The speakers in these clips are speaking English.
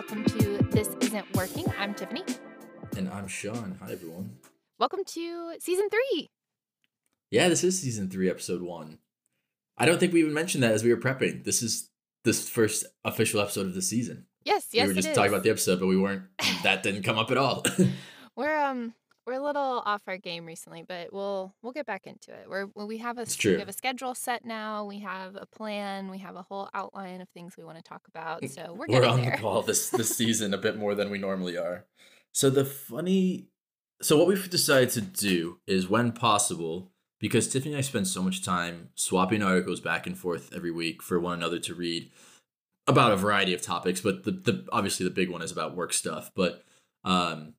welcome to This Isn't Working. I'm Tiffany. And I'm Sean. Hi, everyone. Welcome to season three. Yeah, this is season three, episode one. I don't think we even mentioned that as we were prepping. This is this first official episode of the season. Yes, yes. we were just talking about the episode, but we weren't. that didn't come up at all. we're um we're a little off our game recently, but we'll we'll get back into it. We're we have a we have a schedule set now. We have a plan. We have a whole outline of things we want to talk about. So we're we're on there. the ball this this season a bit more than we normally are. So the funny, so what we've decided to do is when possible, because Tiffany and I spend so much time swapping articles back and forth every week for one another to read about a variety of topics, but the, the obviously the big one is about work stuff. But um,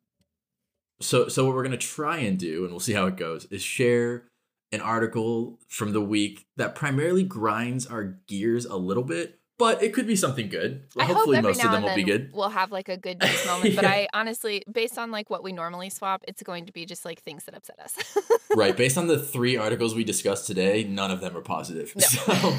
so so what we're gonna try and do, and we'll see how it goes, is share an article from the week that primarily grinds our gears a little bit, but it could be something good. I Hopefully, hope most of them will be good. We'll have like a good news moment, but I honestly, based on like what we normally swap, it's going to be just like things that upset us. right based on the three articles we discussed today none of them are positive No. so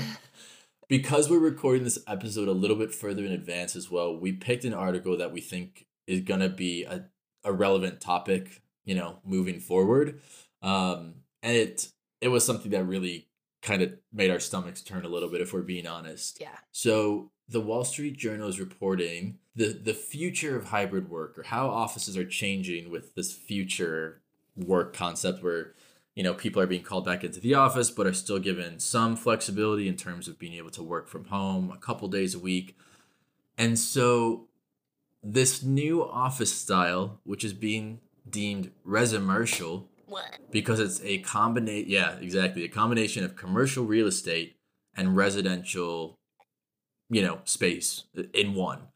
because we're recording this episode a little bit further in advance as well we picked an article that we think is going to be a, a relevant topic you know moving forward um and it it was something that really kind of made our stomachs turn a little bit if we're being honest yeah. so the Wall Street Journal is reporting the the future of hybrid work or how offices are changing with this future work concept where you know people are being called back into the office but are still given some flexibility in terms of being able to work from home a couple days a week. And so this new office style which is being deemed What? because it's a combination yeah exactly a combination of commercial real estate and residential you know space in one.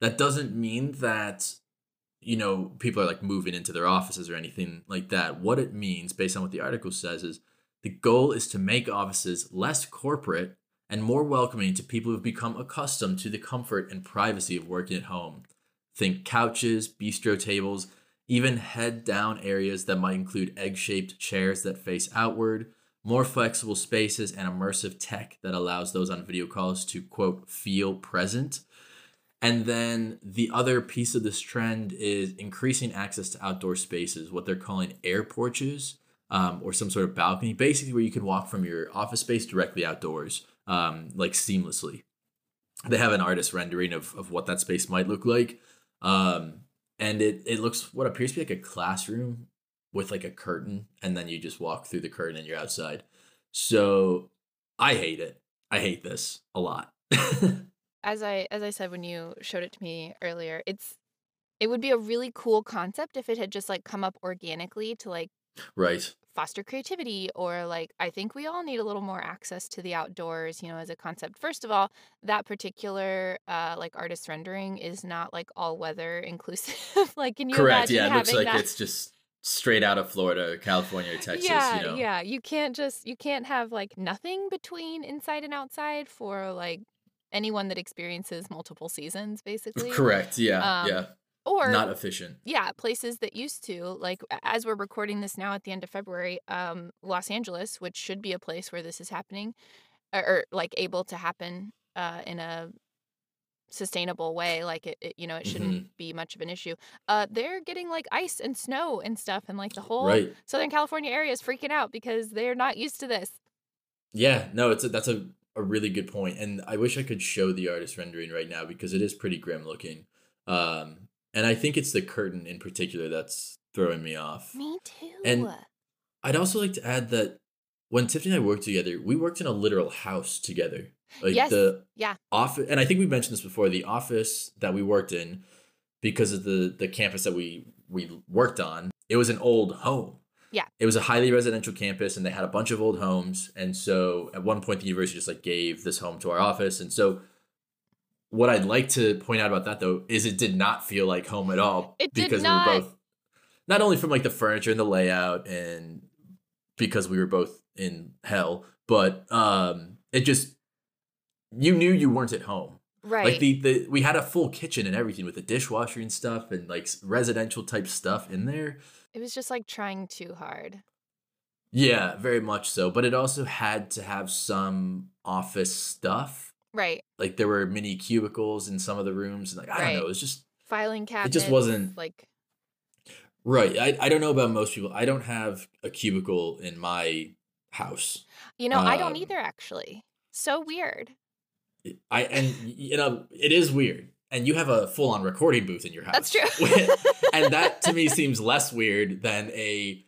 That doesn't mean that you know people are like moving into their offices or anything like that. What it means based on what the article says is the goal is to make offices less corporate and more welcoming to people who've become accustomed to the comfort and privacy of working at home think couches bistro tables even head down areas that might include egg shaped chairs that face outward, more flexible spaces, and immersive tech that allows those on video calls to, quote, feel present. And then the other piece of this trend is increasing access to outdoor spaces, what they're calling air porches um, or some sort of balcony, basically where you can walk from your office space directly outdoors, um, like seamlessly. They have an artist rendering of, of what that space might look like. Um, and it it looks what appears to be like a classroom with like a curtain and then you just walk through the curtain and you're outside. So i hate it. I hate this a lot. As I as I said when you showed it to me earlier, it's it would be a really cool concept if it had just like come up organically to like right foster creativity or like I think we all need a little more access to the outdoors, you know, as a concept. First of all, that particular uh like artist rendering is not like all weather inclusive. like can you correct yeah it looks like that? it's just straight out of florida california texas yeah, you know yeah. You can't just you can't have like nothing between inside and outside for like anyone that experiences multiple seasons, basically. correct yeah Um, yeah Or not efficient. yeah, places that used to like as we're recording this now at the end of February, um, Los Angeles, which should be a place where this is happening, or, or like able to happen uh, in a sustainable way like it, it you know it shouldn't Mm-hmm. be much of an issue uh they're getting like ice and snow and stuff and like the whole right. Southern california area is freaking out because they're not used to this. Yeah no it's a, that's a, a really good point and i wish i could show the artist rendering right now because it is pretty grim looking um and i think it's the curtain in particular that's throwing me off me too And- I'd also like to add that when Tiffany and I worked together, we worked in a literal house together. Like Yes, the yeah. office, and I think we mentioned this before. The office that we worked in, because of the the campus that we we worked on, it was an old home. Yeah. It was a highly residential campus, and they had a bunch of old homes. And so, at one point, the university just like gave this home to our office. And so, what I'd like to point out about that though is it did not feel like home at all It did because not. we were both not only from like the furniture and the layout and because we were both in hell, but um it just you knew you weren't at home. right Like the the we had a full kitchen and everything with the dishwasher and stuff and like residential type stuff in there. it was just like trying too hard Yeah, very much so. But it also had to have some office stuff Right. Like there were mini cubicles in some of the rooms, and like I don't know, it was just Filing cabinets. it just wasn't like right. I I don't know about most people. I don't have a cubicle in my house. you know, I don't Um, either actually. So weird. I and you know it is weird. And you have a full on recording booth in your house. That's true. and that to me seems less weird than a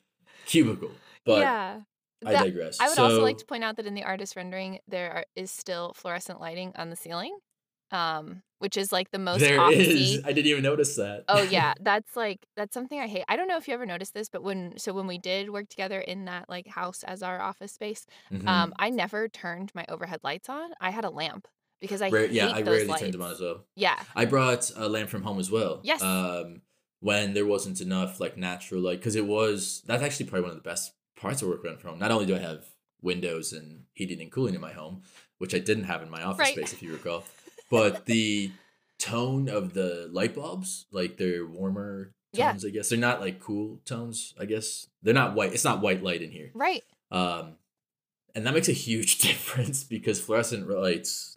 cubicle. But yeah. I That- digress. I would also like to point out that in the artist rendering, there are, is still fluorescent lighting on the ceiling, um, which is like the most There officey. is. I didn't even notice that. Oh yeah, that's like that's something I hate. I don't know if you ever noticed this, but when so when we did work together in that like house as our office space, Mhm. um, I never turned my overhead lights on. I had a lamp because I Rare- yeah, I rarely lights. turned them on as well. Yeah, I brought a lamp from home as well. Yes. Um, when there wasn't enough like natural light, because it was that's actually probably one of the best parts of work around from home. Not only do I have windows and heating and cooling in my home, which I didn't have in my office Right. space, if you recall, but the tone of the light bulbs, like they're warmer Yeah. tones, I guess. They're not like cool tones, I guess. They're not white. It's not white light in here. right. Um, and that makes a huge difference because fluorescent lights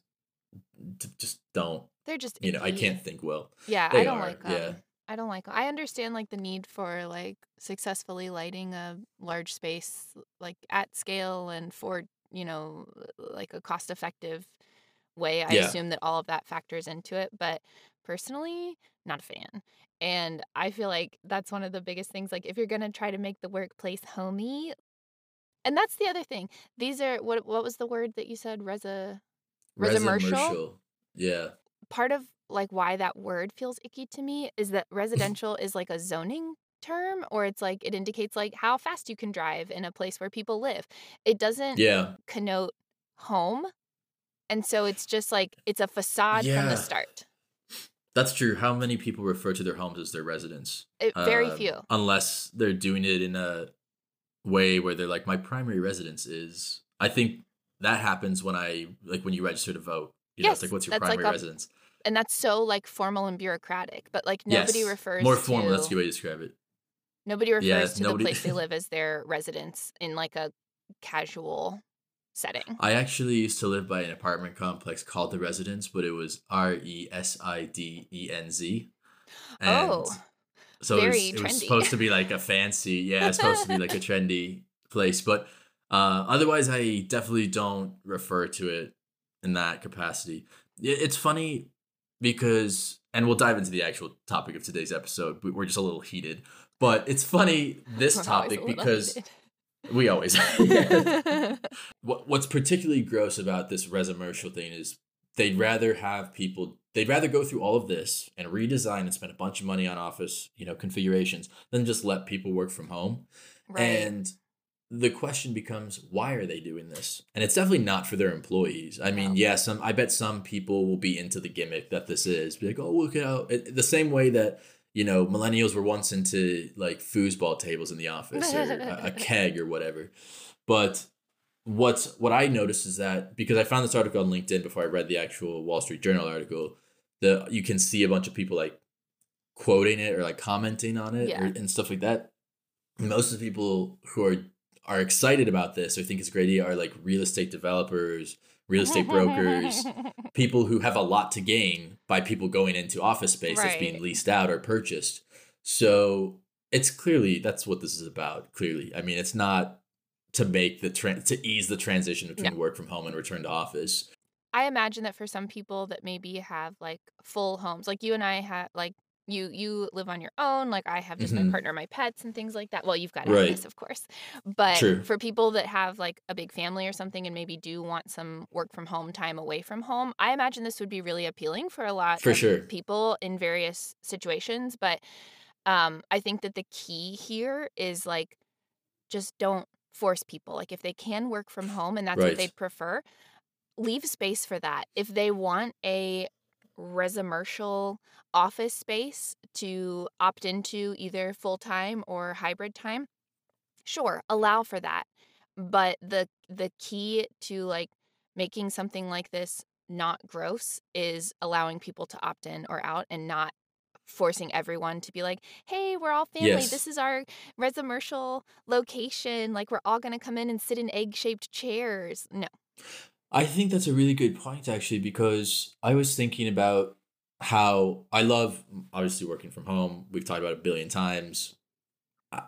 just don't. They're just You know, I can't think well. Yeah, They I don't are, like them. yeah. I don't like I understand like the need for like successfully lighting a large space like at scale and for, you know, like a cost effective way. I Yeah. assume that all of that factors into it, but personally, not a fan. And I feel like that's one of the biggest things like if you're going to try to make the workplace homey, and that's the other thing. These are what what was the word that you said? Resa Resimercial? Resimercial. Yeah. Part of like why that word feels icky to me is that residential is like a zoning term or it's like it indicates like how fast you can drive in a place where people live. It doesn't Yeah. connote home. And so it's just like it's a facade from the start. That's true. How many people refer to their homes as their residence? It, very Um, few. Unless they're doing it in a way where they're like, my primary residence is. I think that happens when I, like, when you register to vote. You know, it's Yes, like, what's your that's like primary a- residence? And that's so like formal and bureaucratic, but like nobody refers yes. refers More to formal. That's a good way to describe it. nobody refers Yeah, to nobody- the place they live as their residence in like a casual setting. I actually used to live by an apartment complex called the Residence, but it was R E S I D E N Z. Oh, so it was, it was supposed to be like a fancy, yeah, it's supposed to be like a trendy place. But uh, otherwise, I definitely don't refer to it in that capacity. It's funny because, and we'll dive into the actual topic of today's episode. we- We're just a little heated, but it's funny this topic because heated. we always. what what's particularly gross about this resimercial thing is they'd rather have people they'd rather go through all of this and redesign and spend a bunch of money on office you know configurations than just let people work from home right. and the question becomes why are they doing this? And it's definitely not for their employees. I mean No. yeah some i bet some people will be into the gimmick that this is. Be like oh look it, the same way that you know millennials were once into like foosball tables in the office or a, a keg or whatever. But what's what i noticed is that because i found this article on linkedin before i read the actual wall street journal article the you can see a bunch of people like quoting it or like commenting on it Yeah. or, and stuff like that. Most of the people who are are excited about this or think it's a great idea are like real estate developers real estate brokers people who have a lot to gain by people going into office space that's being leased out or purchased. So it's clearly that's what this is about clearly. I mean it's not to make the tran to ease the transition between work from home and return to office. I imagine that for some people that maybe have like full homes, like you and I have, like you you live on your own, like I have just Mhm. my partner, my pets, and things like that. Well, you've got Right. Of course, but True. for people that have like a big family or something, and maybe do want some work from home time away from home, I imagine this would be really appealing for a lot For of sure. people in various situations. But um, I think that the key here is like just don't force people. Like if they can work from home and that's what they Right. prefer, leave space for that. If they want a resimercial office space to opt into either full time or hybrid time, sure, allow for that. But the the key to like making something like this not gross is allowing people to opt in or out and not forcing everyone to be like, "Hey, we're all family. Yes. This is our resimercial location. Like we're all going to come in and sit in egg-shaped chairs." No. I think that's a really good point, actually, because I was thinking about how I love obviously working from home. We've talked about it a billion times.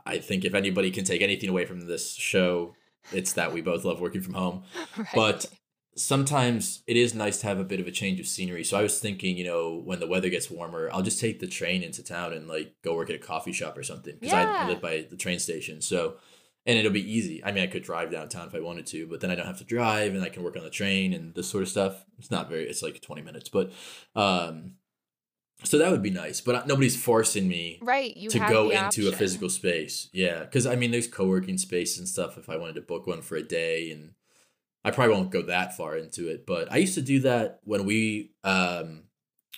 I think if anybody can take anything away from this show, it's that we both love working from home. Right. But sometimes it is nice to have a bit of a change of scenery. So I was thinking, you know, when the weather gets warmer, I'll just take the train into town and like go work at a coffee shop or something because yeah. I, I live by the train station. So and it'll be easy. I mean, I could drive downtown if I wanted to, but then I don't have to drive and I can work on the train and this sort of stuff. It's not very, it's like 20 minutes, but, um, so that would be nice, but nobody's forcing me right you to go into option. a physical space. Yeah, because I mean, there's co-working space and stuff. If I wanted to book one for a day, and I probably won't go that far into it, but I used to do that when we um,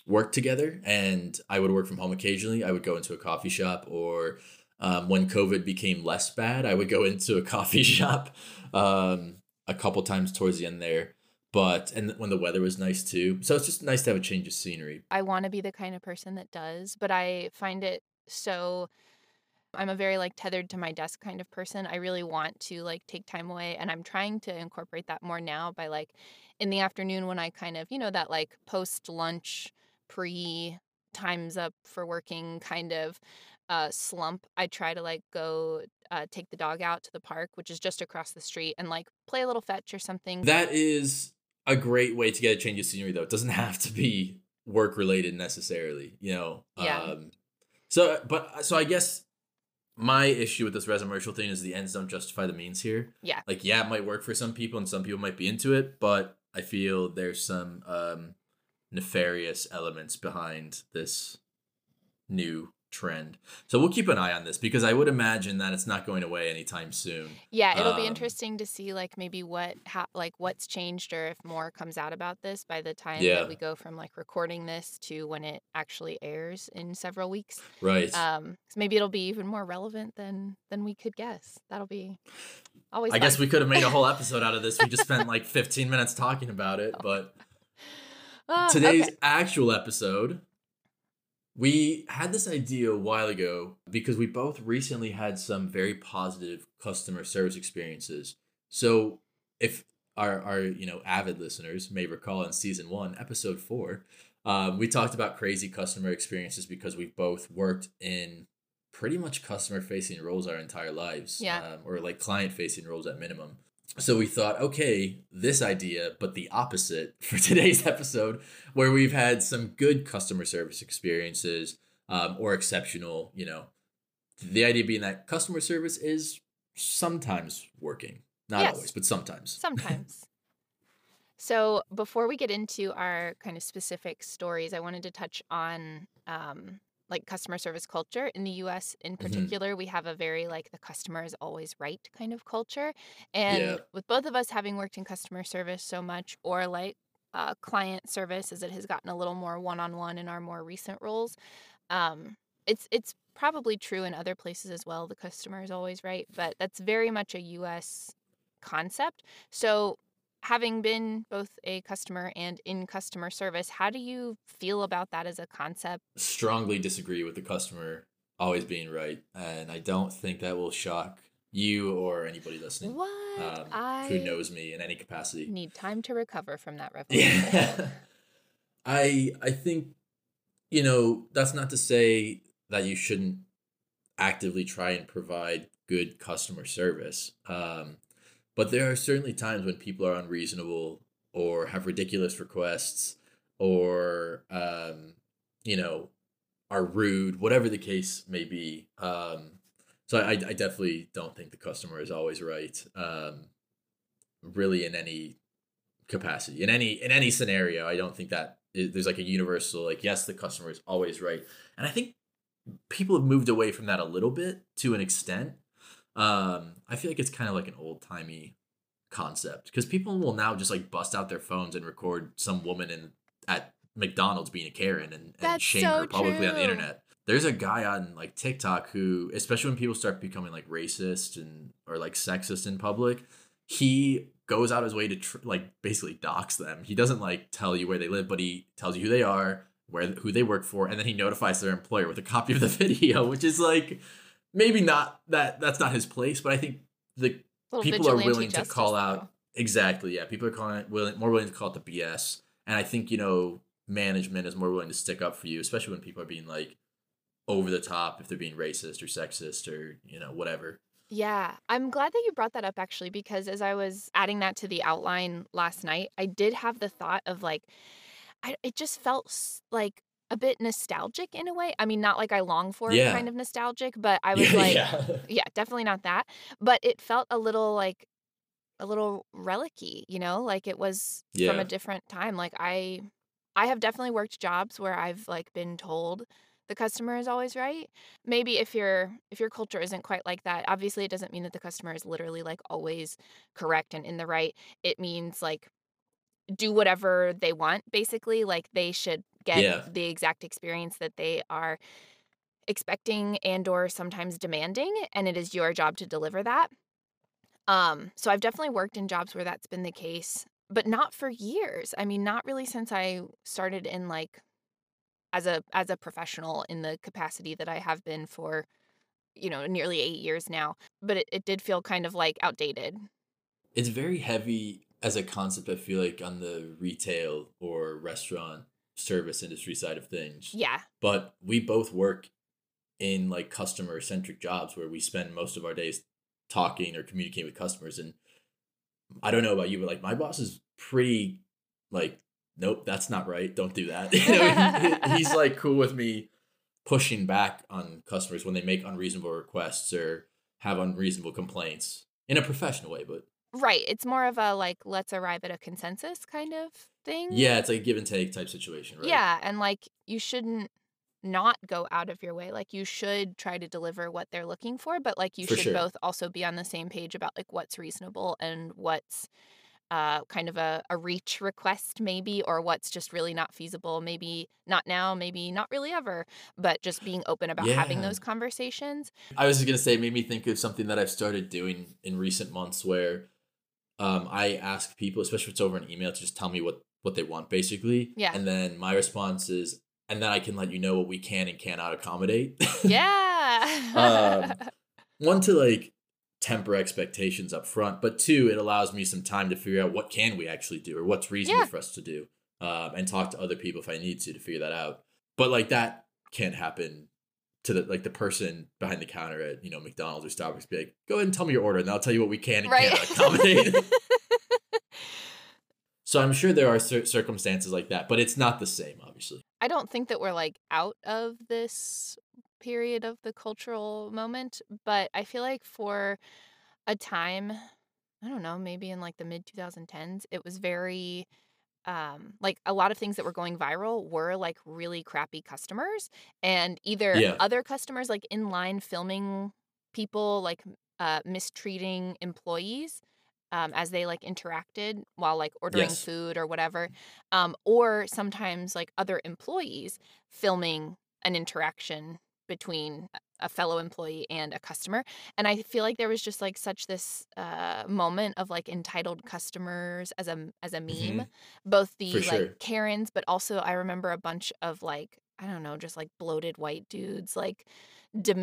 worked together, and I would work from home occasionally. I would go into a coffee shop, or um, when COVID became less bad, I would go into a coffee shop um, a couple times towards the end there but and when the weather was nice too. So it's just nice to have a change of scenery. I want to be the kind of person that does, but I find it so I'm a very like tethered to my desk kind of person. I really want to like take time away and I'm trying to incorporate that more now by like in the afternoon when I kind of, you know, that like post lunch pre times up for working kind of uh, slump, I try to like go uh, take the dog out to the park, which is just across the street, and like play a little fetch or something. That is a great way to get a change of scenery though. It doesn't have to be work related necessarily, you know. Yeah. Um, so but so I guess my issue with this resimercial thing is the ends don't justify the means here. Yeah. Like yeah, it might work for some people and some people might be into it, but I feel there's some um nefarious elements behind this new trend. So we'll keep an eye on this because I would imagine that it's not going away anytime soon. Yeah, it'll um, be interesting to see like maybe what how like what's changed or if more comes out about this by the time yeah. that we go from like recording this to when it actually airs in several weeks. Right. Um so maybe it'll be even more relevant than than we could guess. That'll be always I fun. guess we could have made a whole episode out of this. We just spent like 15 minutes talking about it, but uh, today's okay. actual episode we had this idea a while ago because we both recently had some very positive customer service experiences. So if our, our you know avid listeners may recall in season one, episode four, um, we talked about crazy customer experiences because we both worked in pretty much customer facing roles our entire lives, yeah, um, or like client facing roles at minimum so we thought, okay, this idea, but the opposite for today's episode, where we've had some good customer service experiences um, or exceptional, you know, the idea being that customer service is sometimes working, not yes. always, but sometimes. Sometimes. so before we get into our kind of specific stories, I wanted to touch on um, like customer service culture in the US in mm-hmm. particular mm-hmm. we have a very like the customer is always right kind of culture and yeah. with both of us having worked in customer service so much or like uh, client service as it has gotten a little more one-on-one in our more recent roles um, it's it's probably true in other places as well the customer is always right but that's very much a US concept so having been both a customer and in customer service, how do you feel about that as a concept? Strongly disagree with the customer always being right. And I don't think that will shock you or anybody listening. What? Um, I who knows me in any capacity. Need time to recover from that revelation. Yeah. I I think you know, that's not to say that you shouldn't actively try and provide good customer service. Um, but there are certainly times when people are unreasonable or have ridiculous requests or, um, you know, are rude, whatever the case may be. Um, so I, I definitely don't think the customer is always right. Um, really, in any capacity, in any in any scenario, I don't think that there's like a universal like yes, the customer is always right, and I think people have moved away from that a little bit to an extent. Um, I feel like it's kind of like an old timey concept because people will now just like bust out their phones and record some woman in at McDonald's being a Karen and, and shame so her publicly true. on the internet. There's a guy on like TikTok who, especially when people start becoming like racist and or like sexist in public, he goes out his way to tr- like basically dox them. He doesn't like tell you where they live, but he tells you who they are, where who they work for, and then he notifies their employer with a copy of the video, which is like maybe not that that's not his place, but I think the people are willing to call out exactly. Yeah, people are calling it willing, more willing to call it the BS, and I think you know management is more willing to stick up for you, especially when people are being like over the top if they're being racist or sexist or you know whatever. Yeah, I'm glad that you brought that up actually because as I was adding that to the outline last night, I did have the thought of like I it just felt like a bit nostalgic in a way. I mean, not like I long for it kind of nostalgic, but I was like, yeah, yeah, definitely not that. But it felt a little like a little relicy, you know, like it was from a different time. Like I I have definitely worked jobs where I've like been told the customer is always right. Maybe if your if your culture isn't quite like that, obviously it doesn't mean that the customer is literally like always correct and in the right. It means like do whatever they want basically, like they should get yeah. the exact experience that they are expecting and or sometimes demanding and it is your job to deliver that. Um, so I've definitely worked in jobs where that's been the case, but not for years. I mean, not really since I started in like as a as a professional in the capacity that I have been for, you know, nearly 8 years now. But it, it did feel kind of like outdated. It's very heavy as a concept. I feel like on the retail or restaurant service industry side of things, Yeah. but we both work in like customer centric jobs where we spend most of our days talking or communicating with customers. And I don't know about you but like my boss is pretty like nope that's not right. Don't do that. You know he- he's like cool with me pushing back on customers when they make unreasonable requests or have unreasonable complaints in a professional way but Right. It's more of a like let's arrive at a consensus kind of thing. yeah it's like a give and take type situation right Yeah, and like you shouldn't not go out of your way. Like you should try to deliver what they're looking for, but like you for should sure both also be on the same page about like what's reasonable and what's uh kind of a, a reach request maybe or what's just really not feasible maybe not now maybe not really ever but just being open about having those conversations I was just gonna say, it made me think of something that I've started doing in recent months, where um, I ask people, especially if it's over an email, to just tell me what what they want, basically, yeah and then my response is, and then I can let you know what we can and cannot accommodate. yeah um, one to like temper expectations up front, but two, it allows me some time to figure out what can we actually do or what's reasonable yeah for us to do, um, and talk to other people if I need to to figure that out. But like that can't happen to the like the person behind the counter at you know McDonald's or Starbucks. Be like, go ahead and tell me your order, and I'll tell you what we can and right cannot accommodate. so I'm sure there are cir- circumstances like that, but it's not the same, obviously. I don't think that we're like out of this period of the cultural moment, but I feel like for a time, I don't know, maybe in like the mid 2010s, it was very um like a lot of things that were going viral were like really crappy customers and either Yeah. other customers like in line filming people like uh mistreating employees um as they like interacted while like ordering Yes. food or whatever um or sometimes like other employees filming an interaction between a fellow employee and a customer and i feel like there was just like such this uh moment of like entitled customers as a as a hmm meme both For the like sure. karens but also i remember a bunch of like i don't know just like bloated white dudes like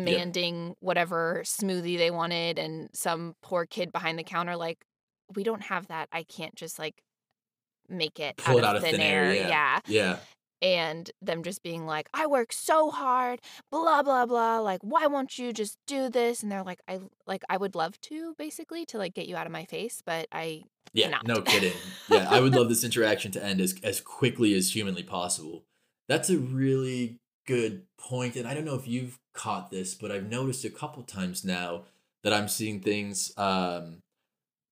Yep. demanding whatever smoothie they wanted and some poor kid behind the counter like we don't have that i can't just like make it Pull out it of out of thin thin air. air Yeah. yeah Yeah. and them just being like, I work so hard, blah blah blah. Like, why won't you just do this? And they're like, I like I would love to basically to like get you out of my face, but I Yeah. cannot. No kidding. Yeah. I would love this interaction to end as as quickly as humanly possible. That's a really good point, and I don't know if you've caught this, but I've noticed a couple times now that I'm seeing things um,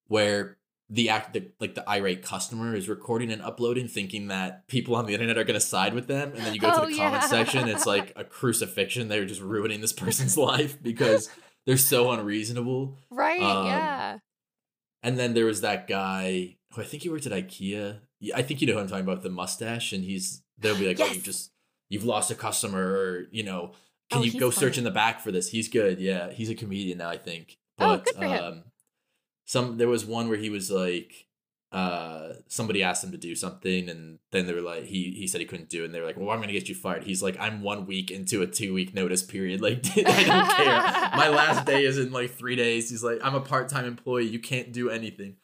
where the act the, like the irate customer is recording and uploading thinking that people on the internet are going to side with them and then you go to oh the comment section it's like a crucifixion. They're just ruining this person's life because they're so unreasonable. Right, um yeah. and then there was that guy who i think he worked at ikea. I think you know who i'm talking about the mustache and he's they'll be like oh you've just you've lost a customer or you know can Oh, you go search in the back for this? He's good. Yeah he's a comedian now i think. Oh, but good for him. Some there was one where he was like uh somebody asked him to do something and then they were like he he said he couldn't do it and they were like well i'm gonna get you fired. He's like i'm one week into a two week notice period. Like i don't care. My last day is in like three days. He's like i'm a part-time employee. You can't do anything.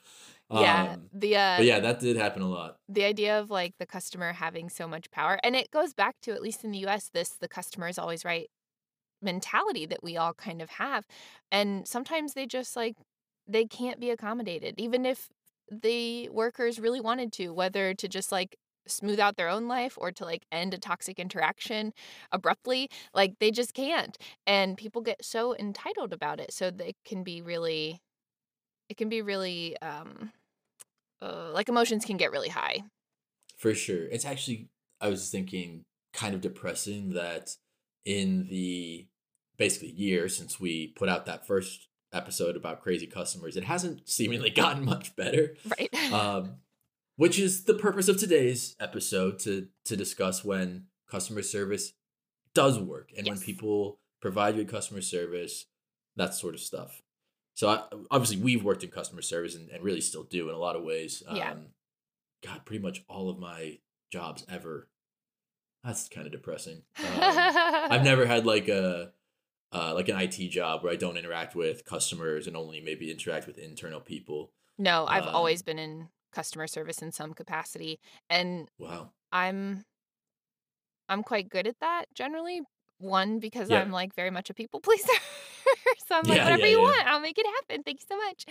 Yeah, Um, the uh, but yeah, that did happen a lot. the idea of like the customer having so much power, and it goes back to at least in the U.S. this the customer is always right mentality that we all kind of have, and sometimes they just like they can't be accommodated, even if the workers really wanted to, whether to just like smooth out their own life or to like end a toxic interaction abruptly like they just can't and people get so entitled about it so they can be really it can be really um uh, like emotions can get really high For sure. It's actually, I was thinking, kind of depressing that in the basically year since we put out that first episode about crazy customers, it hasn't seemingly gotten much better. right Um, which is the purpose of today's episode to to discuss when customer service does work and when people provide good customer service, that sort of stuff. So I, obviously we've worked in customer service and, and really still do in a lot of ways. Um, Yeah. God, pretty much all of my jobs ever. That's kind of depressing. Um, I've never had like a uh, like an IT job where I don't interact with customers and only maybe interact with internal people. no i've um, always been in customer service in some capacity and Wow. i'm i'm quite good at that generally one because Yeah. i'm like very much a people pleaser so i'm like Yeah, whatever yeah, you want i'll make it happen thank you so much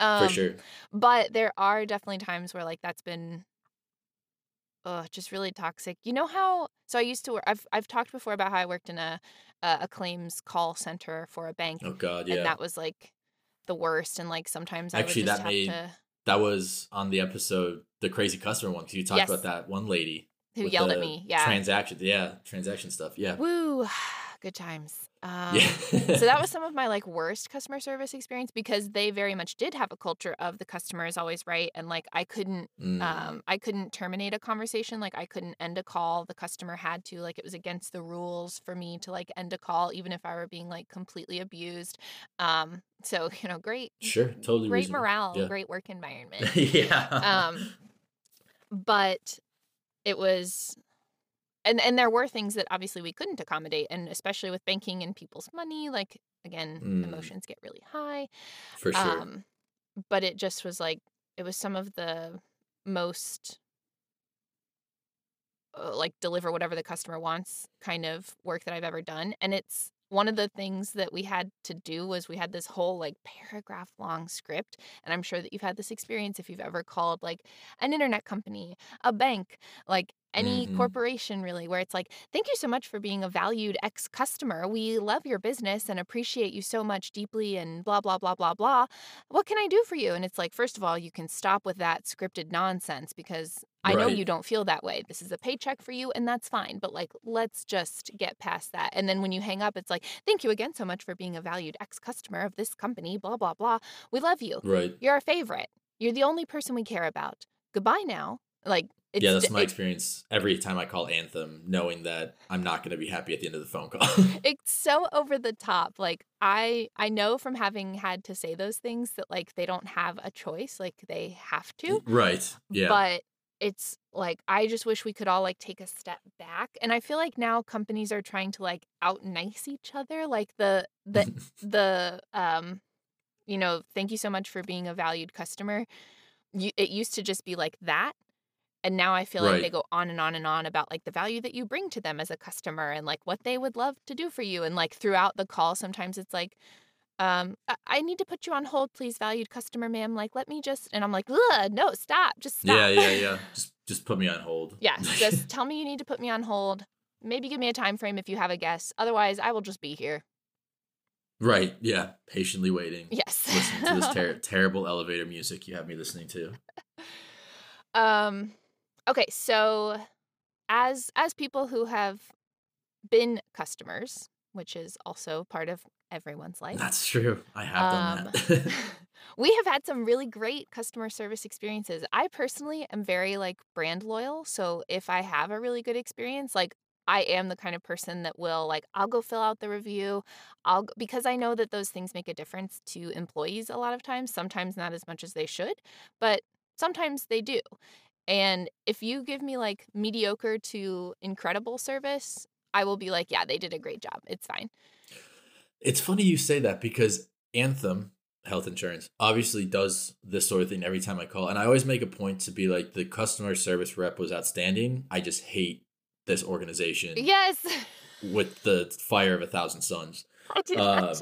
um, For sure. But there are definitely times where like that's been uh just really toxic. You know how so I used to work I've I've talked before about how I worked in a a, a claims call center for a bank Oh God, and yeah. that was like the worst and like sometimes Actually, I would just that have made- to That was on the episode, the crazy customer one, because you talked Yes. about that one lady who yelled at me. Yeah. transaction, yeah, transaction stuff, yeah, Woo. Good times. Um, yeah. so that was some of my like worst customer service experience because they very much did have a culture of the customer is always right and like I couldn't Mm, um i couldn't terminate a conversation like i couldn't end a call the customer had to like it was against the rules for me to like end a call even if i were being like completely abused um so you know great sure, totally great reasonable. morale Yeah. great work environment yeah. um but it was and and there were things that obviously we couldn't accommodate and especially with banking and people's money like again Mm. emotions get really high for sure. um, but it just was like it was some of the most uh, like deliver whatever the customer wants kind of work that I've ever done. And it's one of the things that we had to do was we had this whole like paragraph long script. And I'm sure that you've had this experience if you've ever called like an internet company, a bank, like any Mhm. corporation really, where it's like, thank you so much for being a valued ex customer. We love your business and appreciate you so much deeply and blah, blah, blah, blah, blah. What can I do for you? And it's like, first of all, you can stop with that scripted nonsense because I know you don't feel that way. This is a paycheck for you and that's fine. But like, let's just get past that. And then when you hang up, it's like, thank you again so much for being a valued ex customer of this company, blah, blah, blah. We love you. right. You're our favorite. You're the only person we care about. Goodbye now. Like, it's yeah, that's my experience every time I call Anthem, knowing that I'm not going to be happy at the end of the phone call. it's so over the top like i i know from having had to say those things that like they don't have a choice like they have to right. Yeah. but it's like i just wish we could all like take a step back and i feel like now companies are trying to like out nice each other like the the the um you know thank you so much for being a valued customer you, it used to just be like that and now i feel like they go on and on and on about like the value that you bring to them as a customer and like what they would love to do for you and like throughout the call sometimes it's like um i, I need to put you on hold please valued customer ma'am like let me just and i'm like no stop just stop yeah, yeah, yeah. Just just put me on hold. yeah just tell me you need to put me on hold maybe give me a time frame if you have a guess otherwise i will just be here right. Yeah. Patiently waiting. yes Listening to this ter- terrible elevator music you have me listening to. Um okay, so as as people who have been customers, which is also part of everyone's life. That's true. I have done Um, that. we have had some really great customer service experiences. I personally am very like brand loyal, so if I have a really good experience, like I am the kind of person that will like I'll go fill out the review. I'll because I know that those things make a difference to employees a lot of times, sometimes not as much as they should, but sometimes they do. And if you give me like mediocre to incredible service, I will be like, yeah, they did a great job. It's fine. It's funny you say that because Anthem health insurance obviously does this sort of thing every time I call. And I always make a point to be like the customer service rep was outstanding. I just hate this organization Yes. with the fire of a thousand suns. I do Um.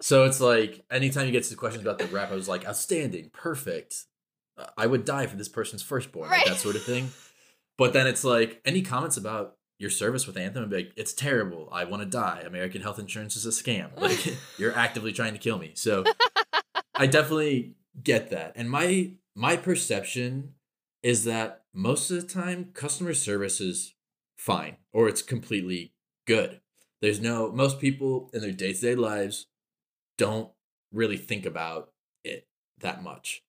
So it's like anytime you get to questions about the rep, I was like, outstanding, perfect. I would die for this person's firstborn, like that sort of thing. But then it's like any comments about your service with Anthem, I'd be like, it's terrible. I want to die. American health insurance is a scam. Like you're actively trying to kill me. So I definitely get that. And my my perception is that most of the time customer service is fine or it's completely good. There's no most people in their day-to-day lives don't really think about it that much.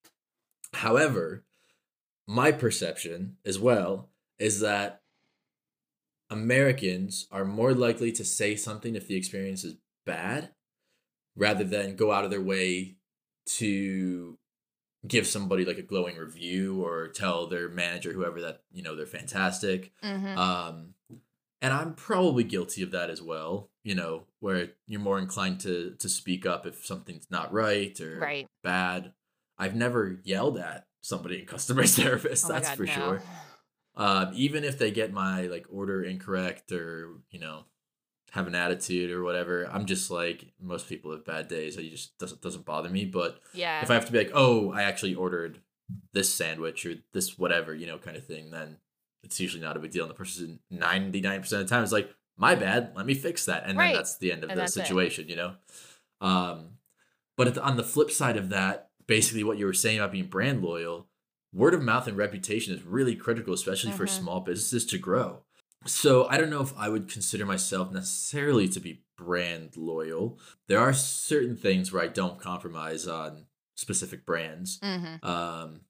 However, my perception as well is that Americans are more likely to say something if the experience is bad rather than go out of their way to give somebody like a glowing review or tell their manager whoever that you know they're fantastic Mhm. um and i'm probably guilty of that as well you know where you're more inclined to to speak up if something's not right or Right. bad i've never yelled at somebody in customer service Oh that's God, for no. sure um, even if they get my like order incorrect or you know have an attitude or whatever i'm just like most people have bad days it just doesn't doesn't bother me but Yeah. if i have to be like oh i actually ordered this sandwich or this whatever you know kind of thing then it's usually not a big deal and the person 99% of the time is like my bad let me fix that and Right. then that's the end of And the that's it. situation you know um but the, on the flip side of that basically what you were saying about being brand loyal word of mouth and reputation is really critical especially for Mhm. small businesses to grow. So i don't know if i would consider myself necessarily to be brand loyal. There are certain things where i don't compromise on specific brands hmm um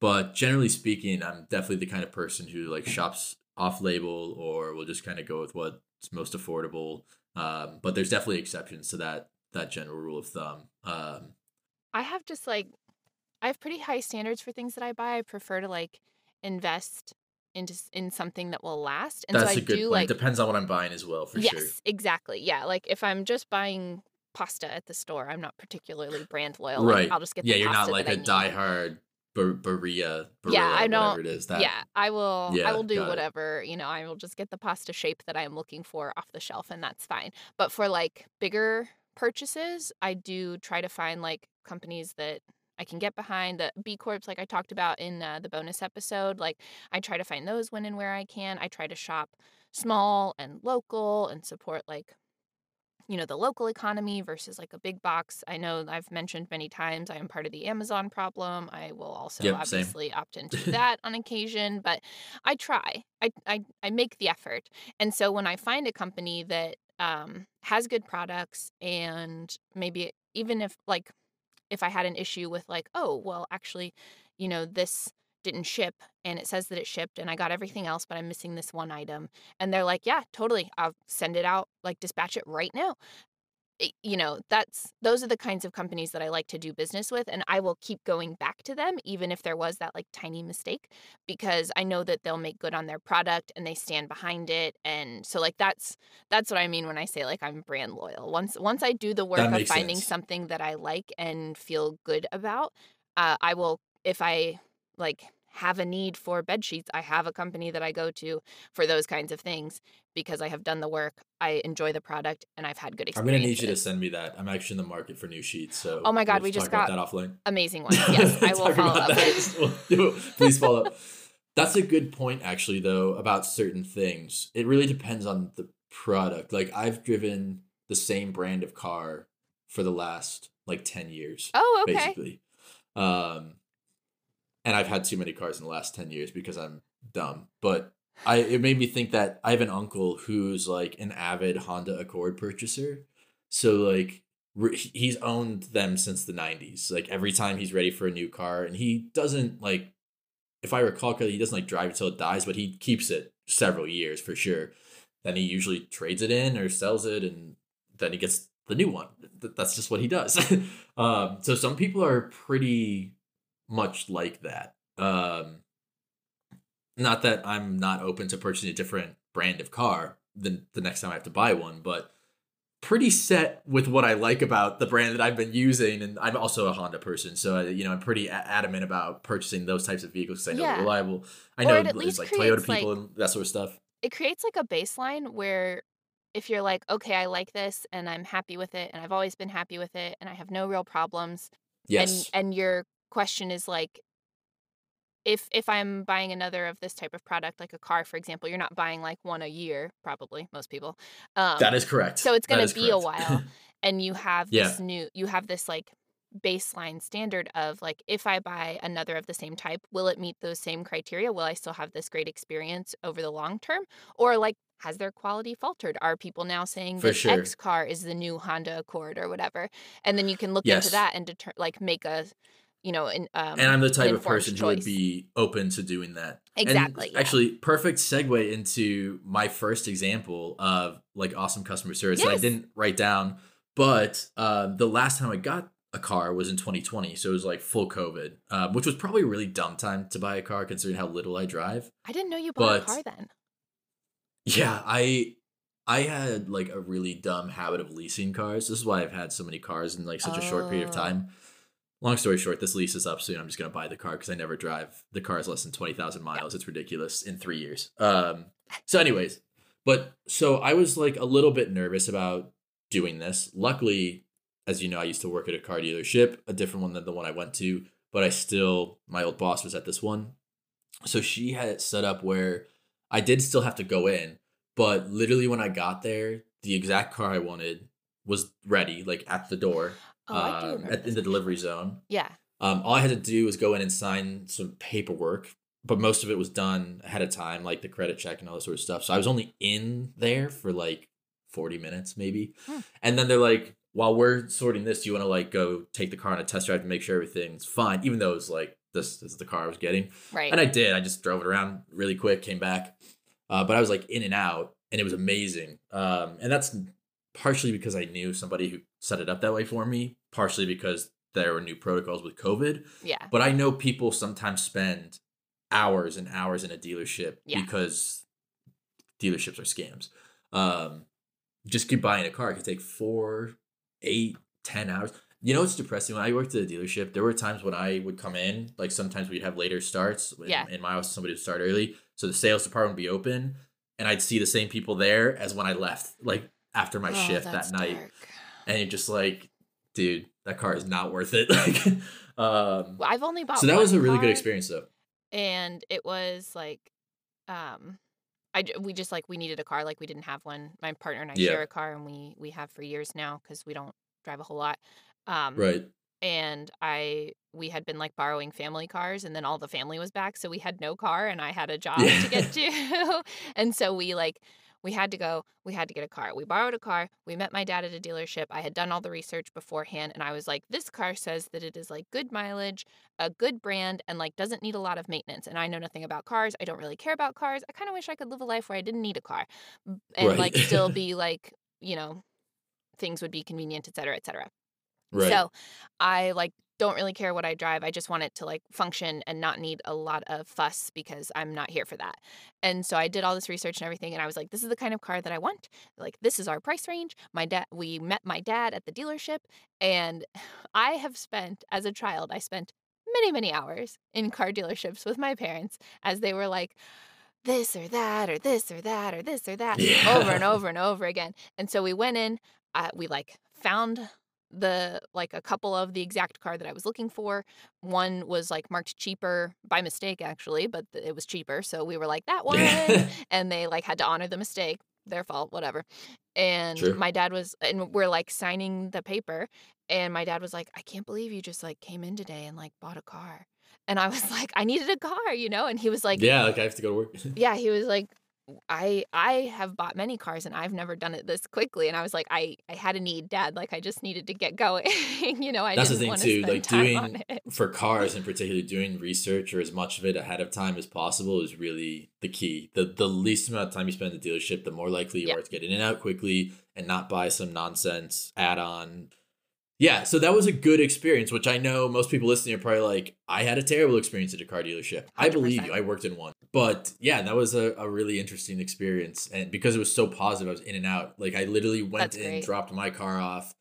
but generally speaking i'm definitely the kind of person who like shops off label or will just kind of go with what's most affordable um but there's definitely exceptions to that that general rule of thumb. Um I have just like I have pretty high standards for things that I buy. I prefer to like invest into in something that will last. And that's so I a good do point like depends on what i'm buying as well for yes, sure exactly. Yeah, like if I'm just buying pasta at the store, I'm not particularly brand loyal. right Like, I'll just get yeah you're not like a I diehard Barilla, Barilla, Yeah, I whatever don't- it is. That, yeah, I will. Yeah, I will do got it. whatever. You know, I will just get the pasta shape that I am looking for off the shelf, and that's fine. But for like bigger purchases, I do try to find like companies that I can get behind. The B Corps, like I talked about in uh, the bonus episode, like I try to find those when and where I can. I try to shop small and local and support like you know the local economy versus like a big box i know i've mentioned many times i am part of the amazon problem i will also Yep, same. obviously opt into that on occasion but i try I, I i make the effort and so when i find a company that um, has good products and maybe even if like if i had an issue with like oh well actually you know this didn't ship and it says that it shipped and i got everything else but i'm missing this one item. And they're like yeah totally i'll send it out like dispatch it right now you know that's those are the kinds of companies that i like to do business with and i will keep going back to them even if there was that like tiny mistake because i know that they'll make good on their product and they stand behind it and so like that's that's what i mean when i say like i'm brand loyal once once i do the work of finding sense. something that i like and feel good about uh, i will if i like have a need for bed sheets i have a company that i go to for those kinds of things because i have done the work i enjoy the product and i've had good experience. I'm gonna need you to send me that. I'm actually in the market for new sheets. So Oh my God, we'll we just got- that offline. amazing ones yes i will follow up that. We'll. Please follow up. That's a good point, actually, though, about certain things. It really depends on the product. Like, I've driven the same brand of car for the last like 10 years, oh okay basically. Um, and I've had too many cars in the last 10 years because I'm dumb. But I it made me think that I have an uncle who's like an avid Honda Accord purchaser. So like re- he's owned them since the 90s. Like every time he's ready for a new car and he doesn't like if I recall correctly, he doesn't like drive it till it dies, but he keeps it several years for sure. Then he usually trades it in or sells it and then he gets the new one. That's just what he does. um, so some people are pretty much like that. Um, not that I'm not open to purchasing a different brand of car than the next time I have to buy one, but pretty set with what I like about the brand that I've been using, and I'm also a Honda person, so I, you know I'm pretty a- adamant about purchasing those types of vehicles because I know Yeah. they're reliable. I know there's like Toyota people like and that sort of stuff. it creates like a baseline where if you're like, okay, I like this and I'm happy with it and I've always been happy with it and I have no real problems Yes. and and your question is like if if I'm buying another of this type of product like a car for example, you're not buying like one a year probably most people. Um that is correct. so it's going to be a while and you have yeah, this new you have this like baseline standard of like if I buy another of the same type, will it meet those same criteria? Will I still have this great experience over the long term? Or like has their quality faltered? Are people now saying for that sure. X car is the new Honda Accord or whatever? And then you can look into that and deter- like make a you know And um I'm the type of person who would be open to doing that. Exactly. Yeah. actually, perfect segue into my first example of like awesome customer service that I didn't write down. But uh, the last time I got a car was in 2020. So it was like full COVID, um, which was probably a really dumb time to buy a car considering how little I drive. I didn't know you bought a car then. yeah, I. I had like a really dumb habit of leasing cars. This is why I've had so many cars in like such a short period of Oh. time. Long story short, this lease is up soon. I'm just gonna buy the car because I never drive. The car is less than twenty thousand miles. It's ridiculous in three years. Um. So, anyways, but so I was like a little bit nervous about doing this. Luckily, as you know, I used to work at a car dealership, a different one than the one I went to. But I still, my old boss was at this one, so she had it set up where I did still have to go in, but literally when I got there, the exact car I wanted was ready, like at the door, Oh, um, at, in the delivery zone. Yeah. Um, all I had to do was go in and sign some paperwork, but most of it was done ahead of time, like the credit check and all that sort of stuff. So I was only in there for like 40 minutes, maybe. Hmm. And then they're like, while we're sorting this, do you want to like go take the car on a test drive to make sure everything's fine? Even though it was like, this, this is the car I was getting. Right. And I did. I just drove it around really quick, came back. Uh, but I was like in and out, and it was amazing. Um, and that's partially because I knew somebody who set it up that way for me, partially because there were new protocols with COVID. yeah. But I know people sometimes spend hours and hours in a dealership Yeah. because dealerships are scams. Um, just keep buying a car. It could take four, eight, ten hours. You know, it's depressing. When I worked at a dealership, there were times when I would come in, like sometimes we'd have later starts. In, Yeah. in my house, somebody would start early. So the sales department would be open, and I'd see the same people there as when I left, like after my Oh, shift that night. dark. And you're just like, dude, that car is not worth it. like, um, Well, I've only bought so that was a really good experience, though. and it was like, um, I we just like we needed a car, like we didn't have one. My partner and I Yeah. share a car, and we we have for years now because we don't drive a whole lot. Um, Right. and I we had been like borrowing family cars, and then all the family was back, so we had no car, and I had a job to get to, and so we like we had to go. We had to get a car. We borrowed a car. We met my dad at a dealership. I had done all the research beforehand, and I was like, this car says that it is like good mileage, a good brand, and like doesn't need a lot of maintenance. And I know nothing about cars. I don't really care about cars. I kind of wish I could live a life where I didn't need a car, and like still be like you know things would be convenient, et cetera, et cetera. right. So I like don't really care what I drive. I just want it to like function and not need a lot of fuss because I'm not here for that. And so I did all this research and everything and I was like this is the kind of car that I want. Like this is our price range. My dad we met my dad at the dealership and I have spent as a child I spent many many hours in car dealerships with my parents as they were like this or that or this or that or this or that over and over and over again. And so we went in, uh, we like found the like a couple of the exact car that I was looking for. One was like marked cheaper by mistake actually, but it was cheaper. So we were like that one and they like had to honor the mistake, their fault, whatever. And my dad was and we're like signing the paper and my dad was like, "I can't believe you just like came in today and like bought a car." And I was like, "I needed a car, you know?" And he was like, yeah, like I have to go to work. yeah he was like i i have bought many cars and i've never done it this quickly and i was like i i had a need dad like i just needed to get going you know i That's the thing want to too. Like time on doing it for cars in particular, doing research or as much of it ahead of time as possible is really the key. The the least amount of time you spend at the dealership, the more likely you Yeah. are to get in and out quickly and not buy some nonsense add on Yeah, so that was a good experience, which I know most people listening are probably like, I had a terrible experience at a car dealership. I believe you. I worked in one. But yeah, that was a, a really interesting experience. And because it was so positive, I was in and out. Like I literally went That's in, great. dropped my car off,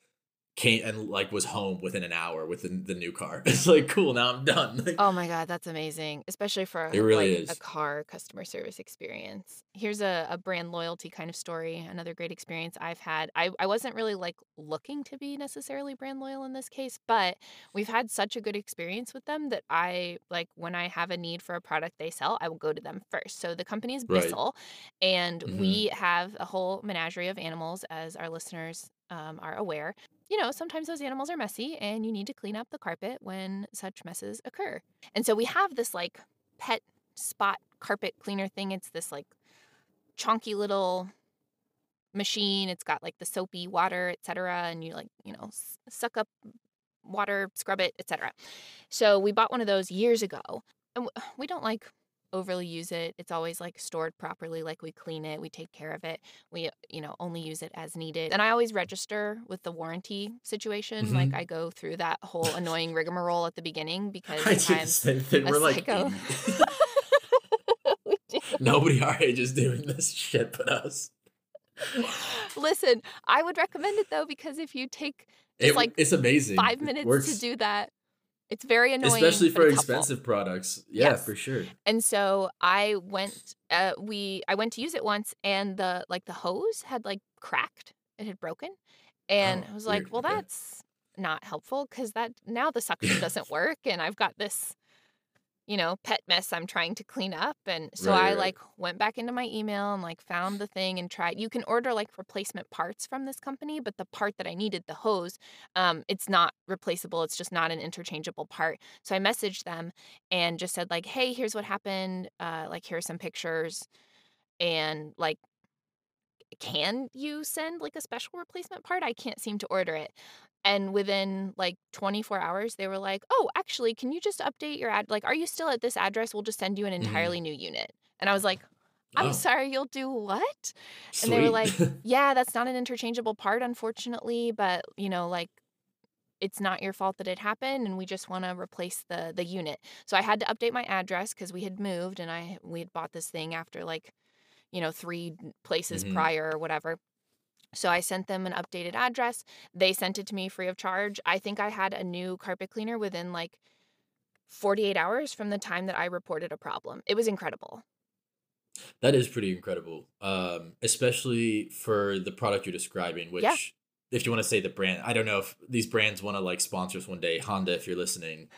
came and like was home within an hour with the, the new car. It's like, cool, now I'm done. Like, Oh my god, that's amazing, especially for It really like a car customer service experience. Here's a, a brand loyalty kind of story. Another great experience I've had. I, I wasn't really like looking to be necessarily brand loyal in this case, but we've had such a good experience with them that I like when I have a need for a product they sell, I will go to them first. So the company is Right. Bissell, and Mhm. we have a whole menagerie of animals, as our listeners um, are aware you know, sometimes those animals are messy and you need to clean up the carpet when such messes occur. And so we have this like pet spot carpet cleaner thing. It's this like chonky little machine. It's got like the soapy water, etc. And you like, you know, suck up water, scrub it, etc. So we bought one of those years ago. And we don't like overly use it. It's always like stored properly, like we clean it, we take care of it. We, you know, only use it as needed. And I always register with the warranty situation. Like Mhm. I go through that whole annoying rigmarole at the beginning because I did the I'm same thing. a We're like, psycho. 80. We nobody our age is doing this shit but us. Listen, I would recommend it though because if you take just It, like it's amazing. five minutes works, to do that, it's very annoying. especially for helpful. expensive products. Yeah, Yes. for sure. And so I went uh we I went to use it once and the like the hose had like cracked. It had broken. And Oh, I was like, well that's not helpful cuz that now the suction doesn't work and I've got this you know, pet mess I'm trying to clean up. And so Right, I right. like went back into my email and like found the thing and tried. You can order like replacement parts from this company, but the part that I needed, the hose, um, it's not replaceable. It's just not an interchangeable part. So I messaged them and just said like, "Hey, here's what happened. Uh, like here's some pictures, and like, can you send like a special replacement part? I can't seem to order it." And within like 24 hours, they were like, "Oh, actually, can you just update your ad? Like, are you still at this address? We'll just send you an Mhm. entirely new unit." And I was like, "I'm Oh, sorry, you'll do what?" And they were like, "Yeah, that's not an interchangeable part, unfortunately, but you know, like." It's not your fault that it happened, and we just want to replace the the unit. So I had to update my address because we had moved, and I we had bought this thing after like, you know, three places Mhm. prior or whatever. So I sent them an updated address. They sent it to me free of charge. I think I had a new carpet cleaner within like 48 hours from the time that I reported a problem. It was incredible. That is pretty incredible. Um, especially for the product you're describing, which Yeah. if you want to say the brand, I don't know if these brands want to like sponsors one day. Honda, if you're listening.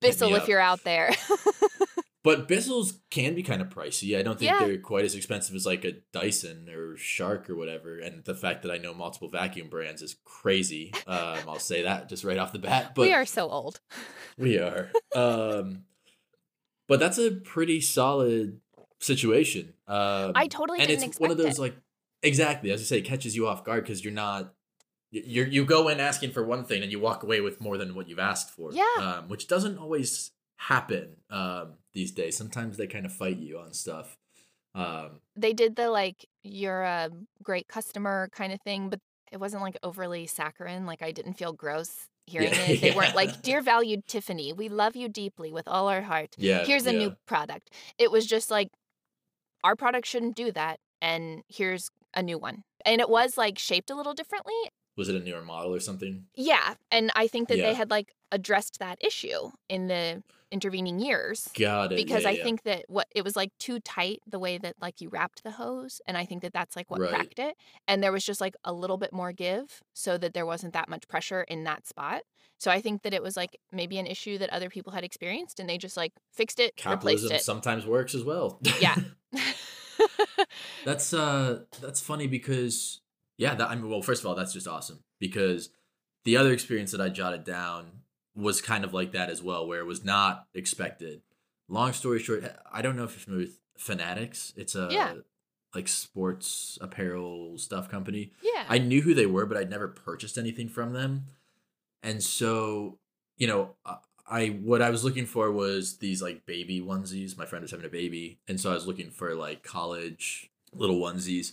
Bissell, if up. you're out there. But Bissell's can be kind of pricey. I don't think Yeah. they're quite as expensive as like a Dyson or Shark or whatever. And the fact that I know multiple vacuum brands is crazy. Um, I'll say that just right off the bat. But we are so old. We are. Um, but that's a pretty solid situation. Um, I totally and it's one of those it. like exactly as you say, it catches you off guard because you're not. You you go in asking for one thing and you walk away with more than what you've asked for. Yeah. Um, which doesn't always happen um, these days. Sometimes they kind of fight you on stuff. Um, They did the like you're a great customer kind of thing, but it wasn't like overly saccharine. Like I didn't feel gross hearing Yeah, it. They yeah. weren't like, "Dear valued Tiffany, we love you deeply with all our heart. yeah. Here's a yeah. new product." It was just like our product shouldn't do that and here's a new one. And it was like shaped a little differently. Was it a newer model or something? Yeah, and I think that they had like addressed that issue in the intervening years. Got it. because yeah, I yeah. think that what it was like too tight the way that like you wrapped the hose, and I think that that's like what Right. cracked it. And there was just like a little bit more give, so that there wasn't that much pressure in that spot. So I think that it was like maybe an issue that other people had experienced, and they just like fixed it, capitalism replaced it. sometimes works as well. Yeah. That's uh that's funny because yeah, that I mean well, first of all, that's just awesome because the other experience that I jotted down was kind of like that as well, where it was not expected. Long story short, I don't know if you're familiar with Fanatics. It's a Yeah. like sports apparel stuff company. yeah. I knew who they were, but I'd never purchased anything from them. And so, you know, I- I what I was looking for was these like baby onesies. My friend was having a baby, and so I was looking for like college little onesies.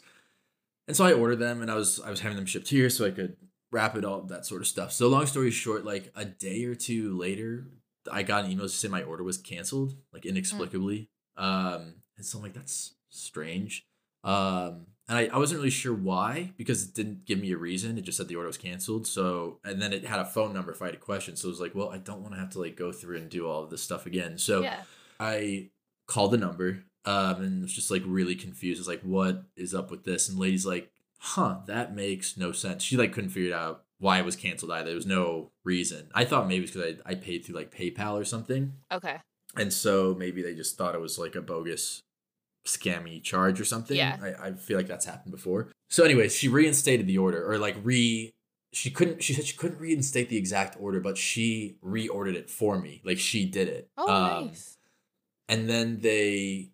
And so I ordered them, and I was I was having them shipped here so I could rapid, all that sort of stuff. So long story short, like a day or two later, I got an email to say my order was canceled, like inexplicably. Mm. Um, and so I'm like, that's strange. Um, and I, I wasn't really sure why because it didn't give me a reason. It just said the order was canceled. So and then it had a phone number if I had a question. So it was like, well, I don't want to have to like go through and do all of this stuff again. So Yeah. I called the number um, and was just like really confused. It's like, what is up with this? And lady's like, huh, that makes no sense. She like couldn't figure it out why it was canceled either. There was no reason. I thought maybe it's because I, I paid through like PayPal or something. Okay. And so maybe they just thought it was like a bogus scammy charge or something. Yeah. I, I feel like that's happened before. So anyways, she reinstated the order or like re she couldn't she said she couldn't reinstate the exact order, but she reordered it for me. Like she did it. Oh, Um, nice. and then they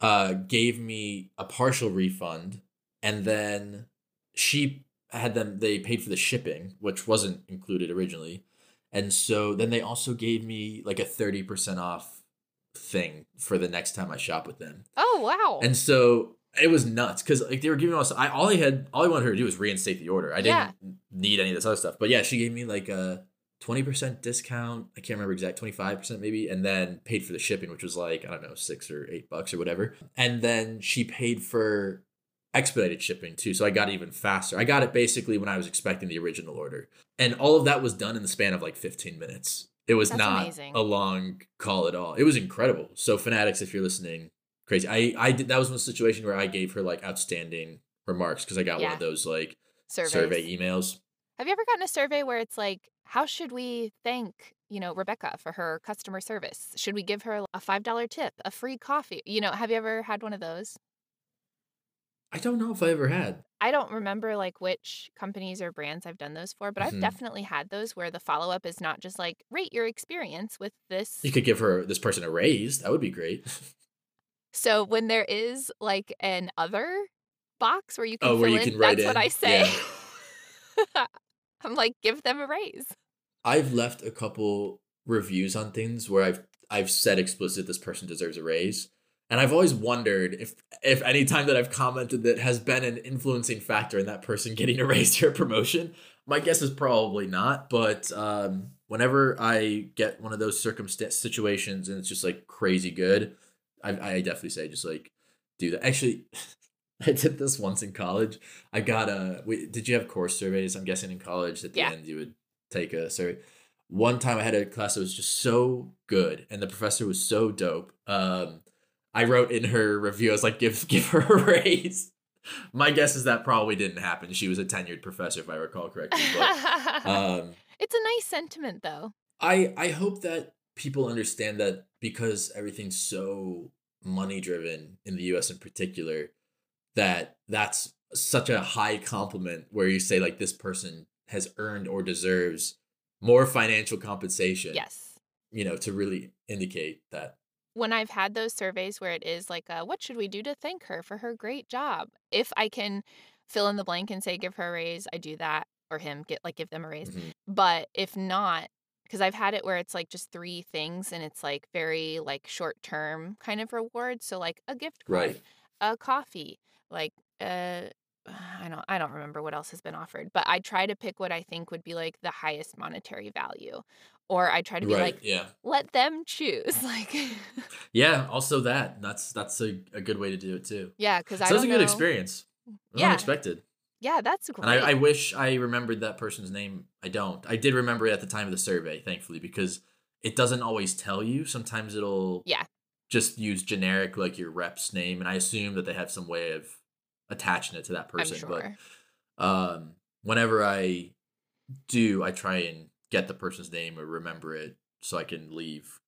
uh gave me a partial refund and then she had them they paid for the shipping which wasn't included originally and so then they also gave me like a 30% off thing for the next time i shop with them Oh, wow. and so it was nuts because like they were giving us I all I had all I wanted her to do was reinstate the order. I didn't Yeah. need any of this other stuff. But yeah, she gave me like a twenty percent discount. I can't remember exact twenty five percent maybe, and then paid for the shipping, which was like I don't know six or eight bucks or whatever. And then she paid for expedited shipping too, so I got it even faster. I got it basically when I was expecting the original order, and all of that was done in the span of like fifteen minutes. It was That's not amazing. a long call at all. It was incredible. So fanatics, if you're listening, crazy. I I did that was one situation where I gave her like outstanding remarks because I got one of those like Surveys. survey emails. Have you ever gotten a survey where it's like, how should we thank, you know, Rebecca for her customer service? Should we give her a $5 tip, a free coffee? You know, have you ever had one of those? I don't know if I ever had. I don't remember like which companies or brands I've done those for, but Mhm. I've definitely had those where the follow up is not just like rate your experience with this. You could give her this person a raise. That would be great. So when there is like an other box where you can Oh, fill where you in, can write that's what. I say. I'm like, give them a raise. I've left a couple reviews on things where I've I've said explicit this person deserves a raise. And I've always wondered if if any time that I've commented that has been an influencing factor in that person getting a raise or a promotion. My guess is probably not, but um, whenever I get one of those circumstance situations and it's just like crazy good, I, I definitely say just like do that. Actually, I did this once in college. I got a. Wait, did you have course surveys? I'm guessing in college at the Yeah. end you would take a survey. One time I had a class that was just so good, and the professor was so dope. Um, I wrote in her review, I was like, "Give give her a raise." My guess is that probably didn't happen. She was a tenured professor, if I recall correctly. But um, it's a nice sentiment though. I I hope that people understand that because everything's so money driven in the US in particular that that's such a high compliment where you say like this person has earned or deserves more financial compensation Yes. you know to really indicate that when I've had those surveys where it is like, uh, what should we do to thank her for her great job? If I can fill in the blank and say give her a raise, I do that, or him get like give them a raise. Mhm. But if not, because I've had it where it's like just three things and it's like very like short term kind of reward. So like a gift card, right a coffee, like uh I don't I don't remember what else has been offered, but I try to pick what I think would be like the highest monetary value. Or I try to be right like, yeah let them choose. Like yeah also that that's that's a, a good way to do it too Yeah, because I so that's don't a good know- experience Yeah. unexpected Yeah, that's great. And I, I wish I remembered that person's name. I don't. I did remember it at the time of the survey, thankfully, because it doesn't always tell you. Sometimes it'll Yeah. just use generic like your rep's name, and I assume that they have some way of attaching it to that I'm person. sure. But um, whenever I do, I try and get the person's name or remember it so I can leave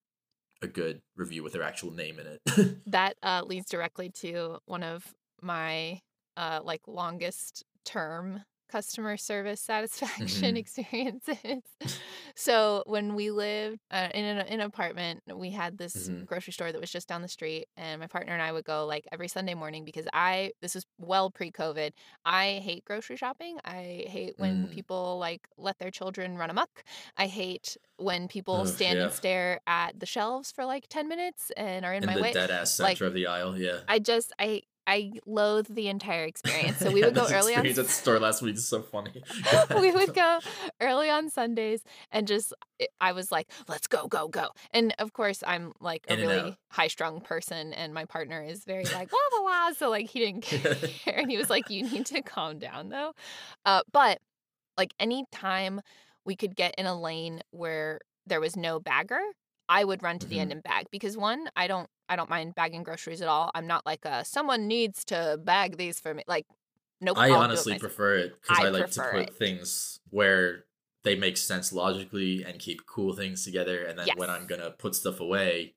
a good review with their actual name in it. That uh, leads directly to one of my uh, like longest term customer service satisfaction Mhm. experiences. so when we lived uh, in an, in an apartment, we had this Mhm. grocery store that was just down the street, and my partner and I would go like every Sunday morning because I this was well pre COVID. I hate grocery shopping. I hate when Mm. people like let their children run amok. I hate when people Ugh, stand yeah. and stare at the shelves for like ten minutes and are in in my the way. dead ass like- center of the aisle, yeah. I just I I loathe the entire experience. So we would go early on. at the store last week is so funny. we would go early on Sundays and just I was like, let's go, go, go. And of course, I'm like a really high strung person, and my partner is very like blah blah blah. So like he didn't care, and he was like, you need to calm down though. Uh, but like any time we could get in a lane where there was no bagger, I would run to the Mm-hmm. end and bag because one, I don't I don't mind bagging groceries at all. I'm not like a someone needs to bag these for me. Like nope. I I'll do it honestly prefer it because I, I like to put it. things where they make sense logically and keep cool things together. And then when I'm gonna put stuff away,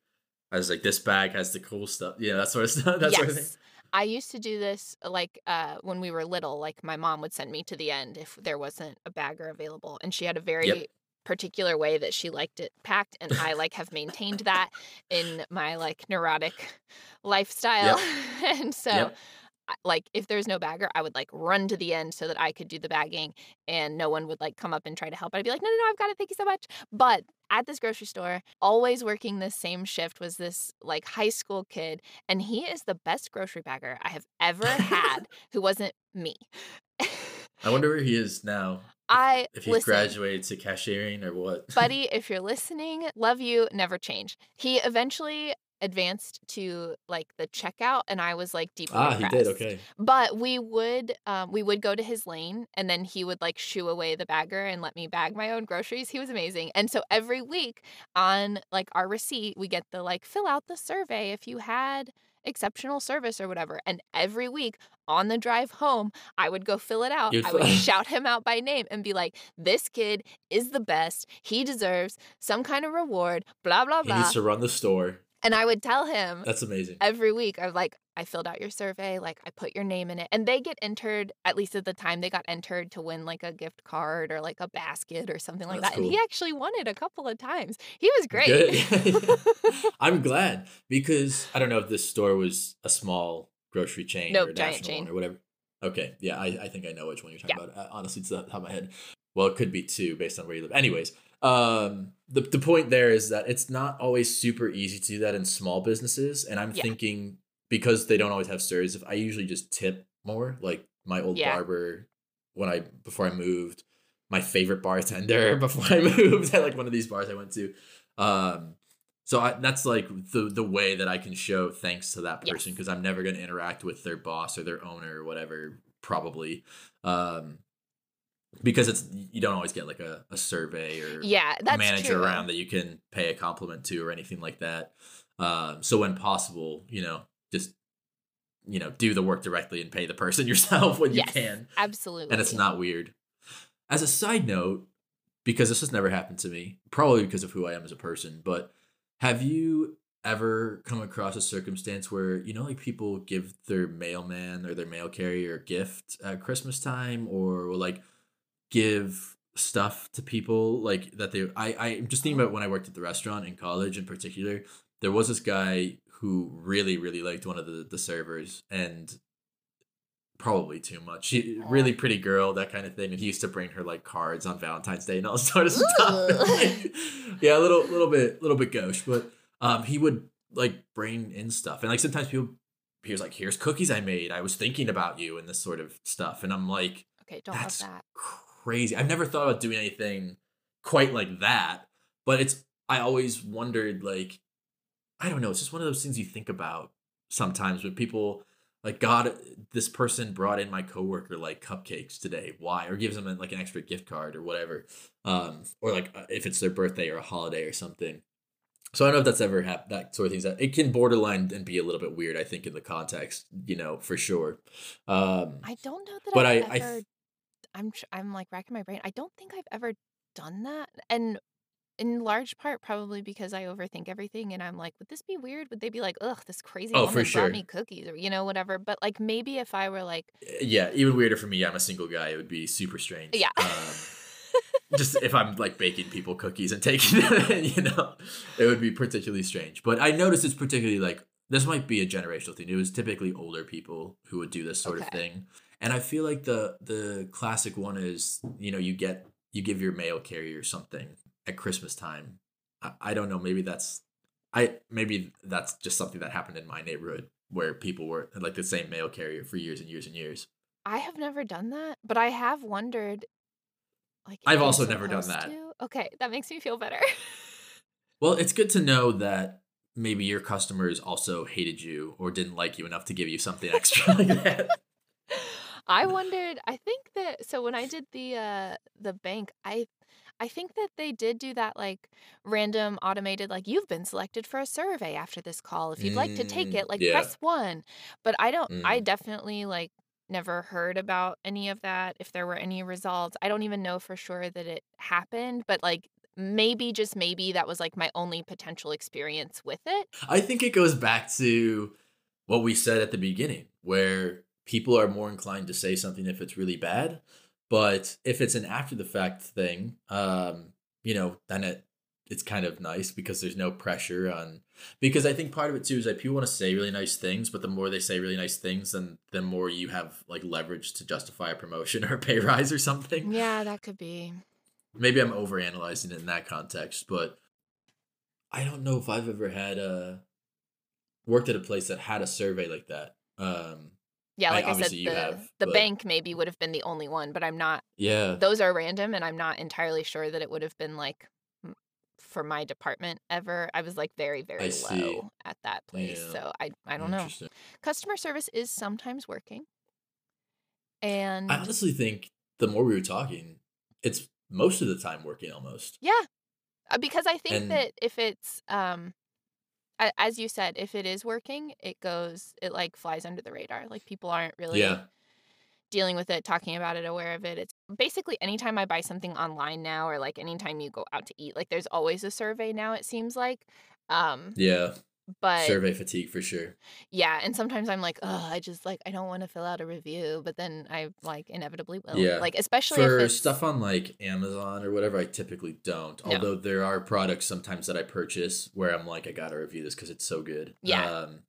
I was like, this bag has the cool stuff. Yeah, that sort of stuff. That sort of thing. I used to do this like uh, when we were little. Like my mom would send me to the end if there wasn't a bagger available, and she had a very particular way that she liked it packed, and I like have maintained that in my like neurotic lifestyle. and so, Yep. Like if there's no bagger, I would like run to the end so that I could do the bagging, and no one would like come up and try to help. I'd be like, no, no, no, I've got it. Thank you so much. But at this grocery store, always working this same shift was this like high school kid, and he is the best grocery bagger I have ever had who wasn't me. I wonder where he is now. I If he's listen, graduated to cashiering or what. buddy, if you're listening, love you, never change. He eventually advanced to like the checkout and I was like deeply ah, he did. Okay. But we would um we would go to his lane and then he would like shoo away the bagger and let me bag my own groceries. He was amazing. And so every week on like our receipt, we get the like fill out the survey if you had exceptional service or whatever. And every week on the drive home, I would go fill it out. You'd I would shout him out by name and be like, "This kid is the best. He deserves some kind of reward." Blah blah blah. He needs to run the store. and I would tell him That's amazing. every week I was like, I filled out your survey, like I put your name in it. And they get entered, at least at the time, they got entered to win like a gift card or like a basket or something like That's that. And he actually won it a couple of times. He was great. I'm glad because I don't know if this store was a small grocery chain Nope, or a giant national chain. one or whatever. Okay, yeah, I, I think I know which one you're talking Yeah. about. Uh, honestly, it's the top of my head. Well, it could be two based on where you live. Anyways, um, the the point there is that it's not always super easy to do that in small businesses, and I'm Yeah. thinking because they don't always have stores, if I usually just tip more, like my old Yeah. barber when I before I moved, my favorite bartender before I moved at like one of these bars I went to. Um, so I, that's like the the way that I can show thanks to that person Yes. because I'm never going to interact with their boss or their owner or whatever probably. Um, because it's you don't always get like a, a survey or Yeah, manager true. around that you can pay a compliment to or anything like that. Um, so when possible, you know, just you know, do the work directly and pay the person yourself when you can Absolutely. and it's not weird. As a side note, because this has never happened to me, probably because of who I am as a person, but have you ever come across a circumstance where you know like people give their mailman or their mail carrier a gift at Christmas time or will like give stuff to people like that they I I'm just thinking about when I worked at the restaurant in college in particular there was this guy who really really liked one of the the servers and probably too much. She, really pretty girl that kind of thing and he used to bring her like cards on valentine's day and all sort of stuff. Yeah a little little bit little bit gauche but um he would like bring in stuff and like sometimes people he was like here's cookies i made. I was thinking about you and this sort of stuff and i'm like Okay, don't that's love that. crazy. I've never thought about doing anything quite like that, but it's I always wondered like I don't know, it's just one of those things you think about sometimes when people like God this person brought in my coworker like cupcakes today. Why? Or gives them like an extra gift card or whatever. Um or like uh, if it's their birthday or a holiday or something. So I don't know if that's ever happened. That sort of things. It can borderline and be a little bit weird. I think in the context, you know, for sure. Um, I don't know that but I've I- I ever. th- I'm I'm like racking my brain. I don't think I've ever done that, and in large part probably because I overthink everything, and I'm like, would this be weird? Would they be like, ugh, this crazy Oh, woman for brought sure. me cookies, or you know, whatever. But like maybe if I were like, yeah, even weirder for me. I'm a single guy. It would be super strange. yeah. Um, just if I'm like baking people cookies and taking them, in, you know, it would be particularly strange. But I noticed it's particularly like this might be a generational thing. It was typically older people who would do this sort of thing, and I feel like the the classic one is you know you get you give your mail carrier something at Christmas time. I, I don't know. Maybe that's I maybe that's just something that happened in my neighborhood. where people were like the same mail carrier for years and years and years. I have never done that, but I have wondered. Like, I've also never done that. to? Okay, that makes me feel better. Well, it's good to know that maybe your customers also hated you or didn't like you enough to give you something extra like that. I wondered. I think that so when I did the uh the bank, I I think that they did do that like random automated like you've been selected for a survey after this call. If you'd like to take Mm, it, like yeah. press 1. But I don't I Mm. definitely like never heard about any of that if there were any results. I don't even know for sure that it happened, but like maybe just maybe that was like my only potential experience with it. I think it goes back to what we said at the beginning, where people are more inclined to say something if it's really bad, but if it's an after the fact thing, um, you know, then it it's kind of nice because there's no pressure on because I think part of it too is that people want to say really nice things, but the more they say really nice things, then the more you have like leverage to justify a promotion or a pay rise or something. Yeah, that could be. Maybe I'm overanalyzing it in that context, but I don't know if I've ever had a worked at a place that had a survey like that. Um, Yeah, like I, said, the have, the but bank maybe would have been the only one, but I'm not yeah, those are random and I'm not entirely sure that it would have been like for my department ever. I was like very, very I see. low at that place. Yeah, So I I don't know. Customer service is sometimes working. And I honestly think the more we were talking, it's most of the time working almost. yeah, uh, because I think And that if it's um as you said, if it is working, it goes it like flies under the radar. Like people aren't really yeah, dealing with it, talking about it, aware of it. It's basically anytime I buy something online now or like anytime you go out to eat, like there's always a survey now it seems like. Um yeah, but survey fatigue for sure. yeah, and sometimes I'm like, "Oh, I just like I don't want to fill out a review," but then I like inevitably will. Yeah. Like especially For stuff on like Amazon or whatever, I typically don't. No. Although there are products sometimes that I purchase where I'm like, I gotta review this because it's so good. Yeah. Um,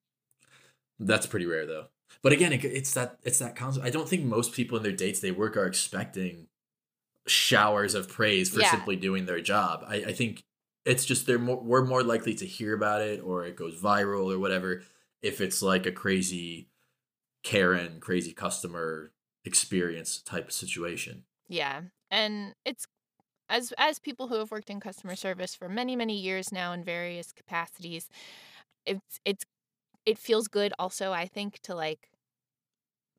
that's pretty rare though. But again, it, it's that it's that concept. I don't think most people in their dates they work are expecting showers of praise for Yeah. simply doing their job. I, I think it's just they're more we're more likely to hear about it or it goes viral or whatever if it's like a crazy Karen, crazy customer experience type of situation. Yeah. And it's as as people who have worked in customer service for many, many years now in various capacities, it's it's it feels good also, I think, to like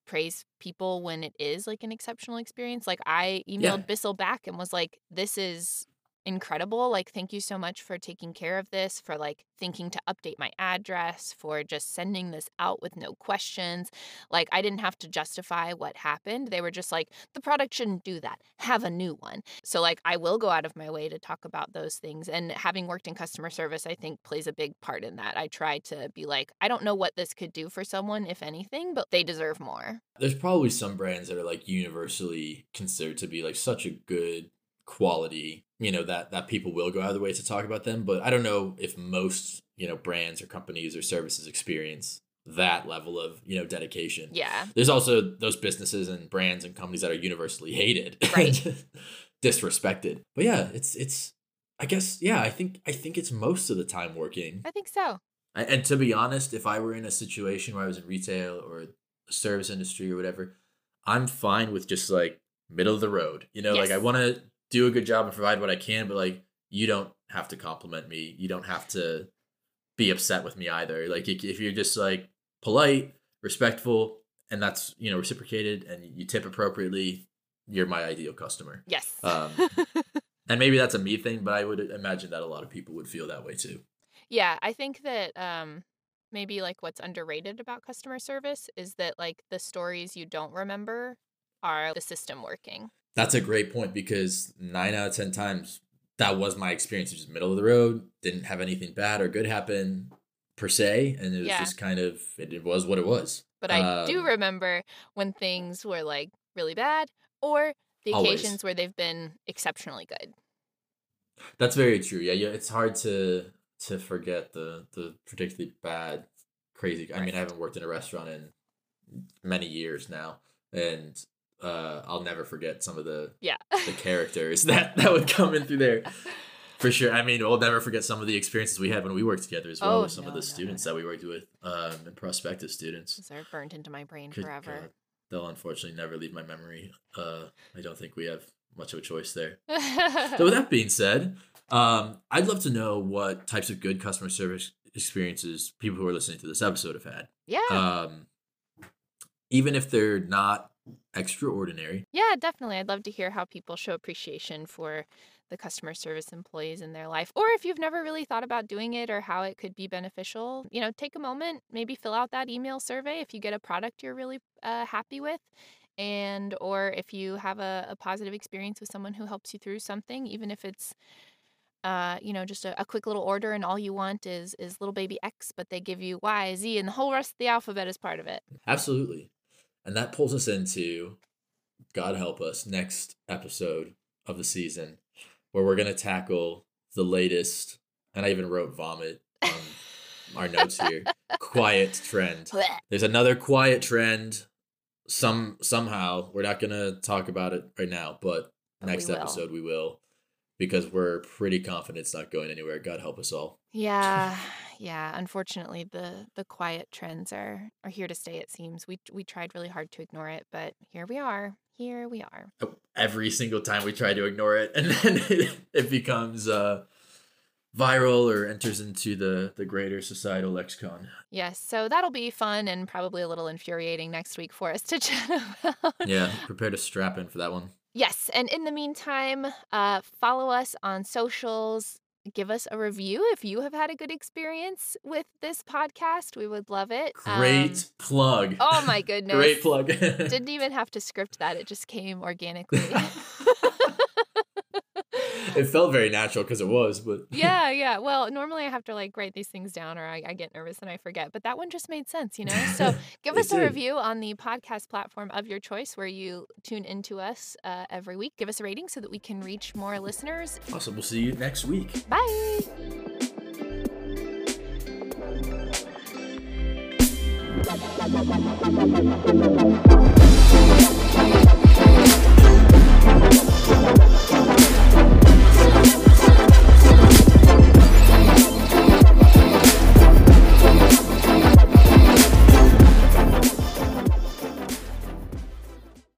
praise people when it is like an exceptional experience. Like I Yeah. emailed Bissell back and was like, this is incredible. Like, thank you so much for taking care of this, for like thinking to update my address, for just sending this out with no questions. Like, I didn't have to justify what happened. They were just like, the product shouldn't do that. Have a new one. So, like, I will go out of my way to talk about those things. And having worked in customer service, I think plays a big part in that. I try to be like, I don't know what this could do for someone, if anything, but they deserve more. There's probably some brands that are like universally considered to be like such a good quality, you know, that that people will go out of the way to talk about them. But I don't know if most, you know, brands or companies or services experience that level of, you know, dedication. Yeah. There's also those businesses and brands and companies that are universally hated. Right. disrespected. But yeah, it's it's I guess yeah, I think I think it's most of the time working. I think so. A- And to be honest, if I were in a situation where I was in retail or service industry or whatever, I'm fine with just like middle of the road. You know, like I want to do a good job and provide what I can, but like you don't have to compliment me. You don't have to be upset with me either. Like if you're just like polite, respectful, and that's, you know, reciprocated and you tip appropriately, you're my ideal customer. Yes. Um, And maybe that's a me thing, but I would imagine that a lot of people would feel that way too. yeah, I think that um maybe like what's underrated about customer service is that like the stories you don't remember are the system working. That's a great point because nine out of ten times that was my experience. It was just middle of the road, didn't have anything bad or good happen per se, and it was Yeah. just kind of it, it was what it was. But I do Um, remember when things were like really bad or the Always. occasions where they've been exceptionally good. That's very true. Yeah, yeah. It's hard to to forget the the particularly bad, crazy. I mean, I haven't worked in a restaurant in many years now, and uh, I'll never forget some of the Yeah. the characters that that would come in through there. For sure. I mean, we'll never forget some of the experiences we had when we worked together as well Oh, with some no, of the no, no, students that we worked with um, and prospective students. Those are burned into my brain forever. God. They'll unfortunately never leave my memory. Uh, I don't think we have much of a choice there. So with that being said, um, I'd love to know what types of good customer service experiences people who are listening to this episode have had. yeah. Um, even if they're not extraordinary. Yeah, definitely. I'd love to hear how people show appreciation for the customer service employees in their life. Or if you've never really thought about doing it or how it could be beneficial, you know, take a moment, maybe fill out that email survey if you get a product you're really uh, happy with. And or if you have a, a positive experience with someone who helps you through something, even if it's uh, you know, just a, a quick little order and all you want is is little baby X, but they give you Y, Z, and the whole rest of the alphabet is part of it. Absolutely. And that pulls us into, God help us, next episode of the season where we're going to tackle the latest, and I even wrote vomit on our notes here quiet trend. There's another quiet trend. Some somehow we're not gonna talk about it right now, but But we next episode we will, because we're pretty confident it's not going anywhere. God help us all. Yeah, yeah. Unfortunately, the the quiet trends are are here to stay. It seems we we tried really hard to ignore it, but here we are. Here we are. Every single time we try to ignore it, and then it, it becomes uh, viral or enters into the the greater societal lexicon. Yes, so that'll be fun and probably a little infuriating next week for us to chat about. Yeah, prepare to strap in for that one. Yes, and in the meantime, uh, follow us on socials. Give us a review if you have had a good experience with this podcast. We would love it. Great Um, plug. oh my goodness. Great plug. Didn't even have to script that. It just came organically. it felt very natural because it was, but yeah, yeah. Well, normally I have to like write these things down or I, I get nervous and I forget, but that one just made sense, you know? So give us a did. review on the podcast platform of your choice where you tune into us uh, every week. Give us a rating so that we can reach more listeners. awesome. We'll see you next week. Bye.